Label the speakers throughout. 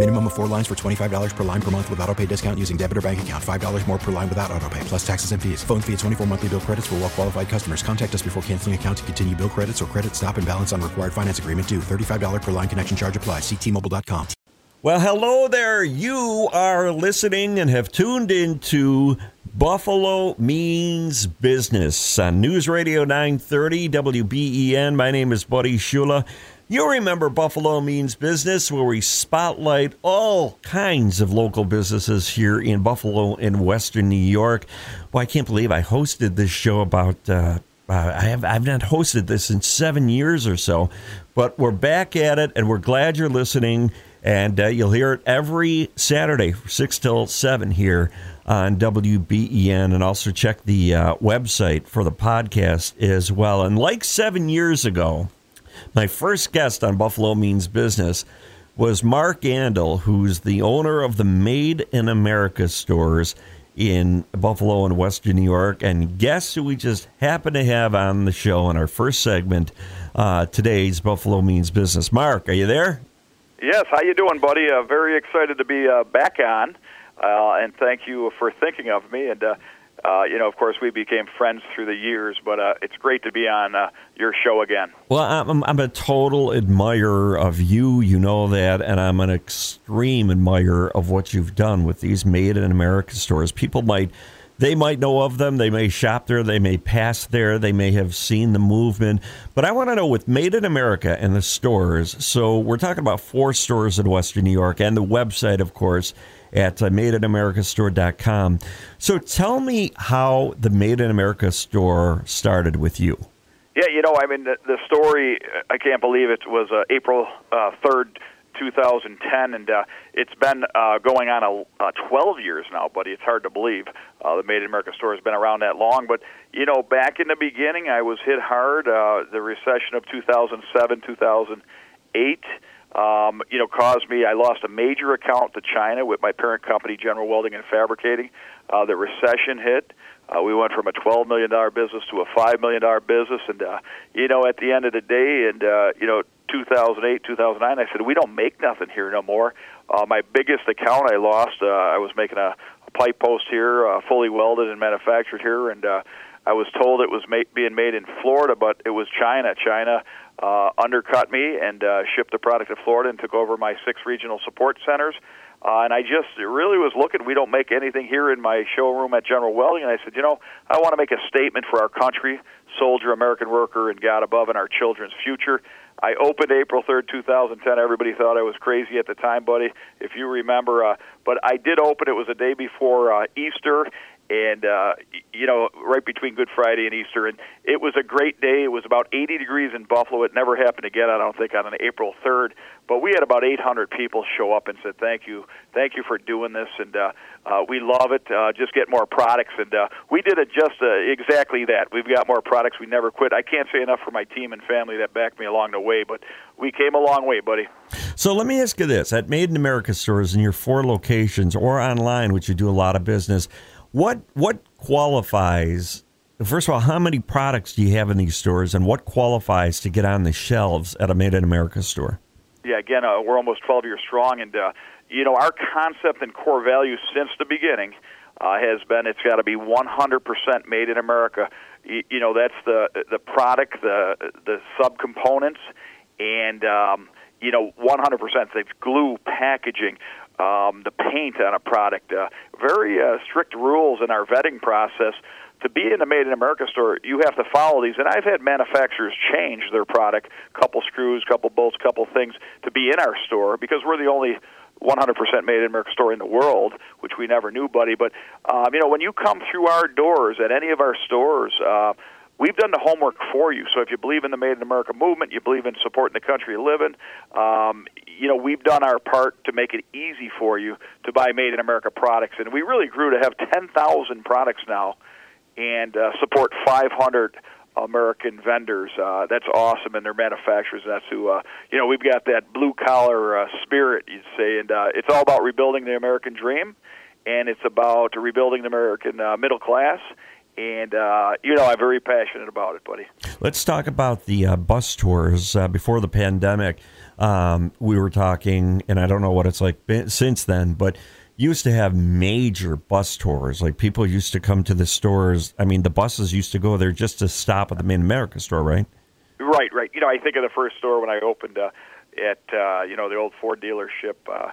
Speaker 1: Minimum of four lines for $25 per line per month with auto pay discount using debit or bank account. $5 more per line without auto pay, plus taxes and fees. Phone fee at 24 monthly bill credits for well qualified customers. Contact us before canceling account to continue bill credits or credit stop and balance on required finance agreement due. $35 per line connection charge applies. Ctmobile.com.
Speaker 2: Well, hello there. You are listening and have tuned into Buffalo Means Business on News Radio 930 WBEN. My name is Buddy Shula. You remember Buffalo Means Business, where we spotlight all kinds of local businesses here in Buffalo and Western New York. Well, I can't believe I hosted this show about. Uh, uh, I have I've not hosted this in seven years or so, but we're back at it, and we're glad you're listening. And uh, you'll hear it every Saturday, six till seven here on WBEN, and also check the uh, website for the podcast as well. And like seven years ago, my first guest on Buffalo Means Business was Mark Andol, who's the owner of the Made in America stores in Buffalo and Western New York. And guess who we just happened to have on the show in our first segment, uh, today's Buffalo Means Business. Mark, are you there?
Speaker 3: Yes, how you doing, buddy? Uh, very excited to be uh, back on, uh, and thank you for thinking of me. And uh, you know, of course, we became friends through the years, but uh, it's great to be on uh, your show again.
Speaker 2: Well, I'm, I'm a total admirer of you, you know that, and I'm an extreme admirer of what you've done with these Made in America stores. People might. They might know of them. They may shop there. They may pass there. They may have seen the movement. But I want to know with Made in America and the stores. So we're talking about four stores in Western New York and the website, of course, at uh, madeinamericastore.com. So tell me how the Made in America store started with you.
Speaker 3: Yeah, you know, I mean, the, the story, I can't believe it was uh, April uh, 3rd, 2010, and uh, it's been uh, going on a, uh, 12 years now, buddy. It's hard to believe uh, the Made in America store has been around that long. But, you know, back in the beginning, I was hit hard. Uh, the recession of 2007, 2008 um, you know, caused me. I lost a major account to China with my parent company, General Welding and Fabricating. Uh, the recession hit. Uh, we went from a twelve million dollar business to a five million dollar business, and uh, you know, at the end of the day, and uh, you know, 2008, 2009, I said we don't make nothing here no more. Uh, my biggest account I lost. Uh, I was making a, a pipe post here, uh, fully welded and manufactured here, and uh, I was told it was ma- being made in Florida, but it was China. China uh, undercut me and uh, shipped the product to Florida and took over my six regional support centers. Uh, and I just really was looking. We don't make anything here in my showroom at General Welding. And I said, you know, I want to make a statement for our country, soldier, American worker, and God above, and our children's future. I opened April 3rd, 2010. Everybody thought I was crazy at the time, buddy, if you remember. Uh, but I did open. It was a day before uh, Easter, and uh, you know, right between Good Friday and Easter, and it was a great day. It was about 80 degrees in Buffalo. It never happened again, I don't think, on an April 3rd. But we had about 800 people show up and said, "Thank you, thank you for doing this," and uh, uh, we love it. Uh, just get more products, and uh, we did it just uh, exactly that. We've got more products. We never quit. I can't say enough for my team and family that backed me along the way, but we came a long way, buddy.
Speaker 2: So let me ask you this: at Made in America stores in your four locations or online, which you do a lot of business what what qualifies? First of all, how many products do you have in these stores, and what qualifies to get on the shelves at a Made in America store?
Speaker 3: Yeah, again, uh, we're almost 12 years strong, and uh, you know our concept and core value since the beginning uh, has been it's got to be 100% made in America. You, you know that's the the product, the the subcomponents, and um, you know 100%. It's glue, packaging, um, the paint on a product. Uh, very uh, strict rules in our vetting process. To be in a Made in America store, you have to follow these. And I've had manufacturers change their product, couple screws, couple bolts, couple things, to be in our store because we're the only 100% made in America store in the world, which we never knew, buddy. But um, you know, when you come through our doors at any of our stores. Uh, We've done the homework for you. So if you believe in the Made in America movement, you believe in supporting the country you live in, um, you know, we've done our part to make it easy for you to buy Made in America products. And we really grew to have 10,000 products now and uh, support 500 American vendors. Uh, that's awesome, and their manufacturers. That's who. Uh, you know, we've got that blue collar uh, spirit, you'd say, and uh, it's all about rebuilding the American dream, and it's about rebuilding the American uh, middle class. And uh, you know, I'm very passionate about it, buddy.
Speaker 2: Let's talk about the uh, bus tours uh, before the pandemic. Um, we were talking, and I don't know what it's like since then, but used to have major bus tours. Like people used to come to the stores. I mean, the buses used to go there just to stop at the Main America store, right?
Speaker 3: Right, right. You know, I think of the first store when I opened uh, at uh, you know the old Ford dealership. Uh,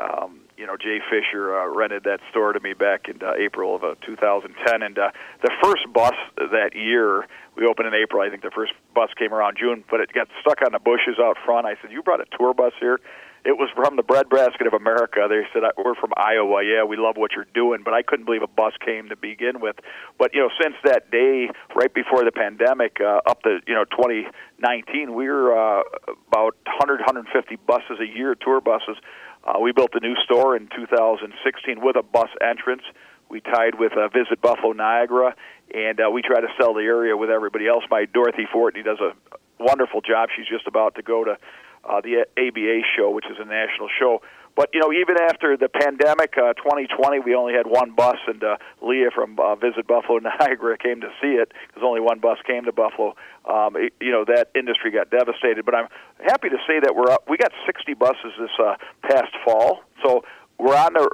Speaker 3: um, you know, Jay Fisher uh, rented that store to me back in uh, April of uh, 2010, and uh, the first bus that year we opened in April. I think the first bus came around June, but it got stuck on the bushes out front. I said, "You brought a tour bus here?" It was from the breadbasket of America. They said, "We're from Iowa. Yeah, we love what you're doing." But I couldn't believe a bus came to begin with. But you know, since that day, right before the pandemic, uh, up to you know 2019, we were uh, about 100, 150 buses a year, tour buses. Uh, we built a new store in 2016 with a bus entrance. We tied with uh, Visit Buffalo Niagara, and uh, we try to sell the area with everybody else. My Dorothy Fortney does a wonderful job. She's just about to go to uh, the ABA show, which is a national show. But you know, even after the pandemic, uh, 2020, we only had one bus, and uh, Leah from uh, Visit Buffalo Niagara came to see it because only one bus came to Buffalo. Um, it, you know, that industry got devastated. But I'm happy to say that we're up. We got 60 buses this uh, past fall, so we're on the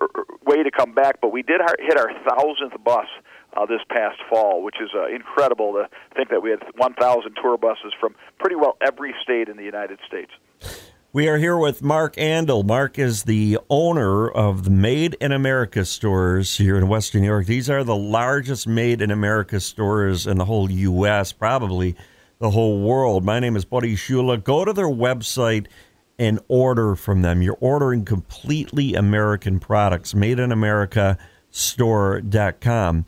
Speaker 3: way to come back. But we did hit our thousandth bus uh, this past fall, which is uh, incredible to think that we had 1,000 tour buses from pretty well every state in the United States.
Speaker 2: We are here with Mark Andol. Mark is the owner of the Made in America stores here in Western New York. These are the largest Made in America stores in the whole U.S., probably the whole world. My name is Buddy Shula. Go to their website and order from them. You're ordering completely American products, made in America store.com.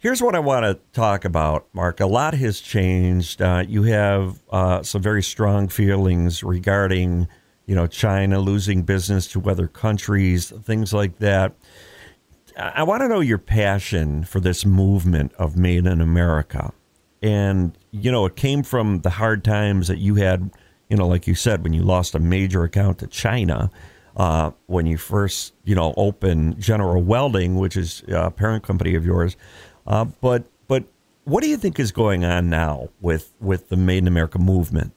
Speaker 2: Here's what I want to talk about, Mark. A lot has changed. Uh, you have uh, some very strong feelings regarding, you know, China losing business to other countries, things like that. I want to know your passion for this movement of Made in America. And, you know, it came from the hard times that you had, you know, like you said, when you lost a major account to China. Uh, when you first, you know, opened General Welding, which is a parent company of yours, uh, but but what do you think is going on now with with the Made in America movement?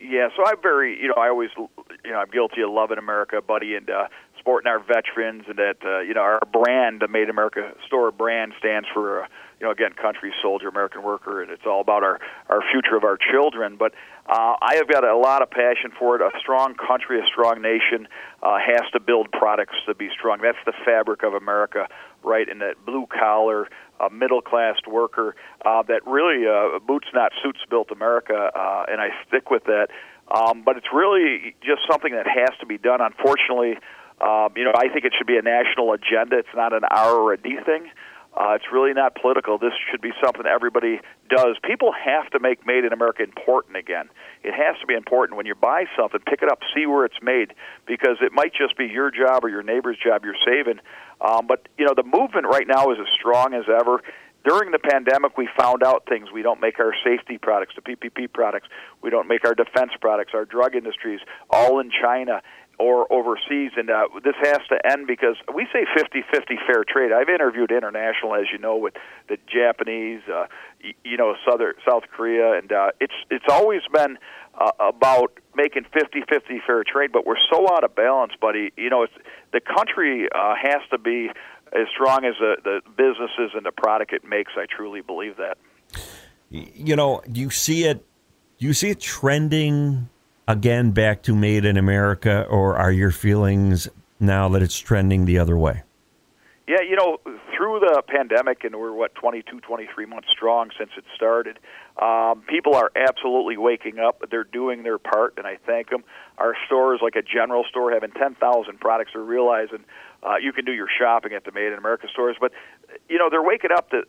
Speaker 3: Yeah, so I'm very, you know, I always, you know, I'm guilty of loving America, buddy, and uh, supporting our veterans, and that, uh, you know, our brand, the Made in America store brand, stands for, uh, you know, again, country soldier, American worker, and it's all about our our future of our children. But uh, I have got a lot of passion for it. A strong country, a strong nation, uh, has to build products to be strong. That's the fabric of America, right? And that blue collar, a middle class worker uh, that really uh, boots not suits built America, uh, and I stick with that. Um, but it's really just something that has to be done. Unfortunately, um, you know, I think it should be a national agenda. It's not an R or a D thing. Uh, it's really not political. This should be something everybody does. People have to make Made in America important again. It has to be important when you buy something. Pick it up, see where it's made, because it might just be your job or your neighbor's job you're saving. Um, but you know, the movement right now is as strong as ever. During the pandemic, we found out things. We don't make our safety products, the PPP products. We don't make our defense products, our drug industries, all in China or overseas. And uh, this has to end because we say 50 50 fair trade. I've interviewed international, as you know, with the Japanese, uh, you know, Southern, South Korea, and uh, it's, it's always been uh, about making 50-50 fair trade, but we're so out of balance, buddy. You know, it's, the country uh, has to be as strong as the, the businesses and the product it makes. I truly believe that.
Speaker 2: You know, do you see it? Do you see it trending again back to made in America, or are your feelings now that it's trending the other way?
Speaker 3: Yeah, you know, through the pandemic, and we're what 22, 23 months strong since it started. Um, people are absolutely waking up. They're doing their part, and I thank them. Our stores, like a general store, having 10,000 products, are realizing uh, you can do your shopping at the Made in America stores. But you know, they're waking up to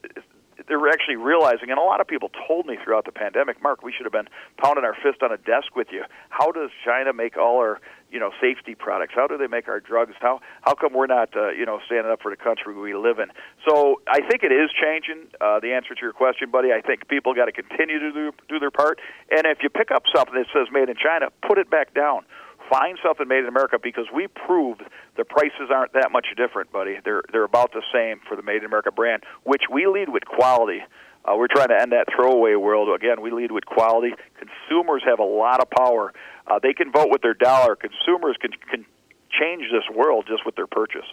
Speaker 3: they're actually realizing, and a lot of people told me throughout the pandemic, Mark, we should have been pounding our fist on a desk with you. How does China make all our you know safety products? How do they make our drugs? How how come we're not uh, you know standing up for the country we live in? So I think it is changing. Uh, the answer to your question, buddy, I think people got to continue to do, do their part. And if you pick up something that says made in China, put it back down find something made in America because we proved the prices aren't that much different, buddy. They're they're about the same for the Made in America brand, which we lead with quality. Uh, we're trying to end that throwaway world. Again, we lead with quality. Consumers have a lot of power. Uh, they can vote with their dollar. Consumers can can change this world just with their purchase.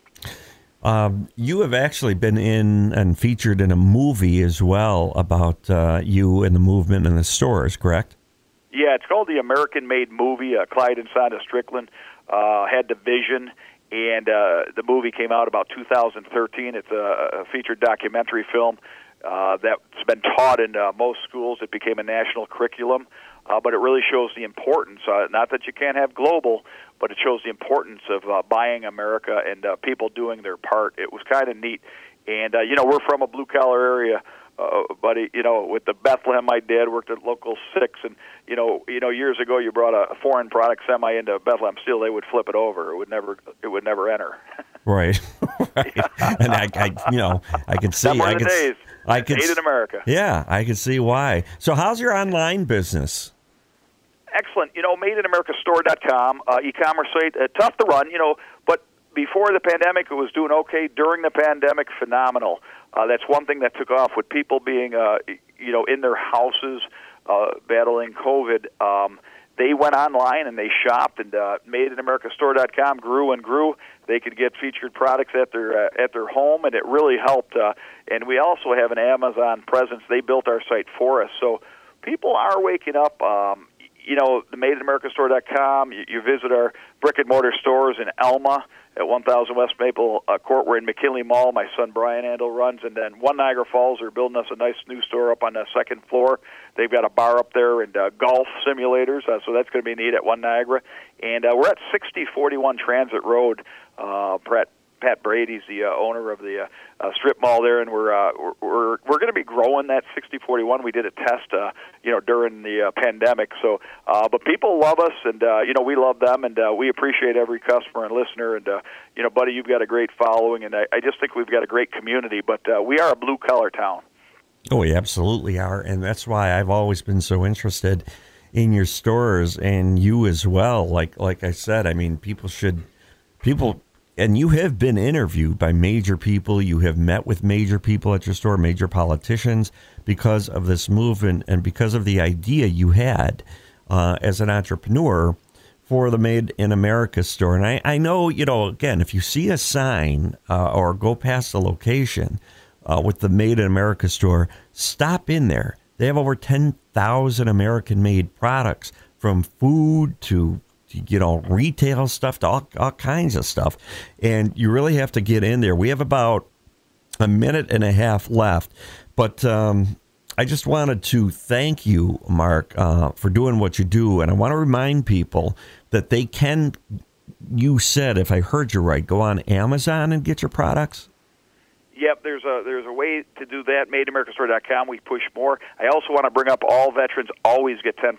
Speaker 2: Um, you have actually been in and featured in a movie as well about uh, you and the movement in the stores, correct?
Speaker 3: Yeah, it's called the American Made Movie. Uh, Clyde and Sonda Strickland uh, had the vision, and uh, the movie came out about 2013. It's a, a featured documentary film uh, that's been taught in uh, most schools. It became a national curriculum, uh, but it really shows the importance. Uh, not that you can't have global, but it shows the importance of uh, buying America and uh, people doing their part. It was kind of neat, and uh, you know we're from a blue collar area uh, buddy, you know, with the Bethlehem, my dad worked at Local Six, and you know, you know, years ago, you brought a foreign product semi into Bethlehem Steel, they would flip it over. It would never, it would never enter.
Speaker 2: right, right. and I, I, you know, I can see,
Speaker 3: I
Speaker 2: can,
Speaker 3: days.
Speaker 2: I can,
Speaker 3: made in America.
Speaker 2: Yeah, I can see why. So, how's your online business?
Speaker 3: Excellent. You know, madeinamericastore.com, uh, e-commerce site, uh, tough to run. You know, before the pandemic, it was doing okay. During the pandemic, phenomenal. Uh, that's one thing that took off with people being, uh, you know, in their houses uh, battling COVID. Um, they went online and they shopped, and uh, MadeInAmericaStore.com grew and grew. They could get featured products at their uh, at their home, and it really helped. Uh, and we also have an Amazon presence. They built our site for us, so people are waking up. Um, you know, the MadeInAmericaStore.com. You, you visit our brick and mortar stores in Elma at 1000 West Maple uh, Court. We're in McKinley Mall. My son Brian Andol runs, and then One Niagara Falls. They're building us a nice new store up on the second floor. They've got a bar up there and uh, golf simulators, uh, so that's going to be neat at One Niagara. And uh, we're at 6041 Transit Road, uh, Brett Pat Brady's the uh, owner of the uh, uh, strip mall there, and we're uh, we're we're, going to be growing that 6041. We did a test, uh, you know, during the uh, pandemic. So, uh, but people love us, and uh, you know, we love them, and uh, we appreciate every customer and listener. And uh, you know, buddy, you've got a great following, and I, I just think we've got a great community. But uh, we are a blue collar town.
Speaker 2: Oh, we absolutely are, and that's why I've always been so interested in your stores and you as well. Like like I said, I mean, people should people and you have been interviewed by major people. You have met with major people at your store, major politicians, because of this movement and because of the idea you had uh, as an entrepreneur for the Made in America store. And I, I know, you know, again, if you see a sign uh, or go past a location uh, with the Made in America store, stop in there. They have over 10,000 American made products from food to you know, retail stuff to all, all kinds of stuff. And you really have to get in there. We have about a minute and a half left, but um, I just wanted to thank you, Mark, uh, for doing what you do. And I want to remind people that they can, you said, if I heard you right, go on Amazon and get your products.
Speaker 3: Yep, there's a there's a way to do that. MadeAmericaStore.com. We push more. I also want to bring up all veterans always get 10%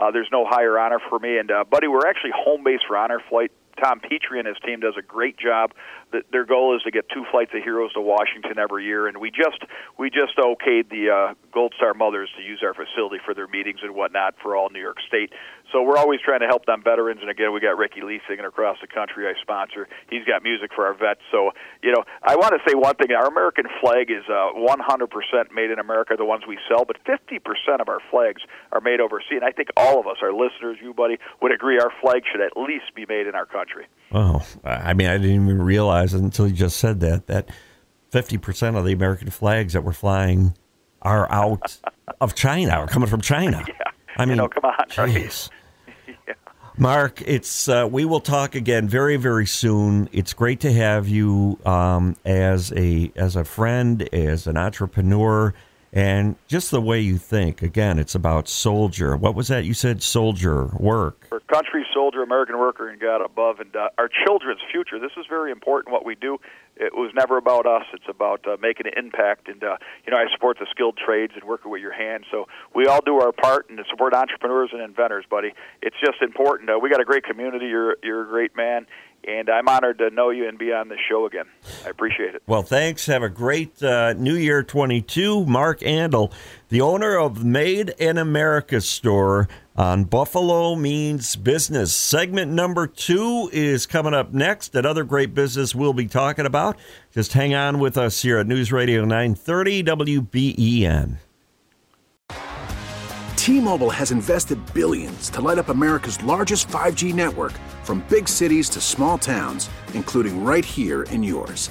Speaker 3: uh, there's no higher honor for me. And, uh, buddy, we're actually home base for Honor Flight. Tom Petrie and his team does a great job. Their goal is to get two flights of heroes to Washington every year, and we just we just okayed the uh, Gold Star Mothers to use our facility for their meetings and whatnot for all New York State. So we're always trying to help them veterans. And again, we got Ricky Lee singing across the country. I sponsor. He's got music for our vets. So you know, I want to say one thing: our American flag is uh, 100% made in America. The ones we sell, but 50% of our flags are made overseas. And I think all of us, our listeners, you buddy, would agree our flag should at least be made in our country.
Speaker 2: Oh, I mean, I didn't even realize until you just said that that 50% of the American flags that we're flying are out of China, are coming from China.
Speaker 3: yeah.
Speaker 2: I mean,
Speaker 3: you know, come on,
Speaker 2: geez.
Speaker 3: yeah.
Speaker 2: Mark, it's uh, we will talk again very very soon. It's great to have you um, as a as a friend, as an entrepreneur, and just the way you think. Again, it's about soldier. What was that you said? Soldier work.
Speaker 3: Country soldier, American worker, and God above, and uh, our children's future. This is very important. What we do. It was never about us. It's about uh, making an impact. And uh, you know, I support the skilled trades and working with your hands. So we all do our part and support entrepreneurs and inventors, buddy. It's just important. Uh, we got a great community. You're you're a great man, and I'm honored to know you and be on this show again. I appreciate it.
Speaker 2: Well, thanks. Have a great uh, New Year 22. Mark Andol, the owner of Made in America store on Buffalo Means Business. Segment number two is coming up next. Another great business we'll be talking about. Just hang on with us here at News Radio 930 WBEN.
Speaker 4: T-Mobile has invested billions to light up America's largest 5G network from big cities to small towns, including right here in yours.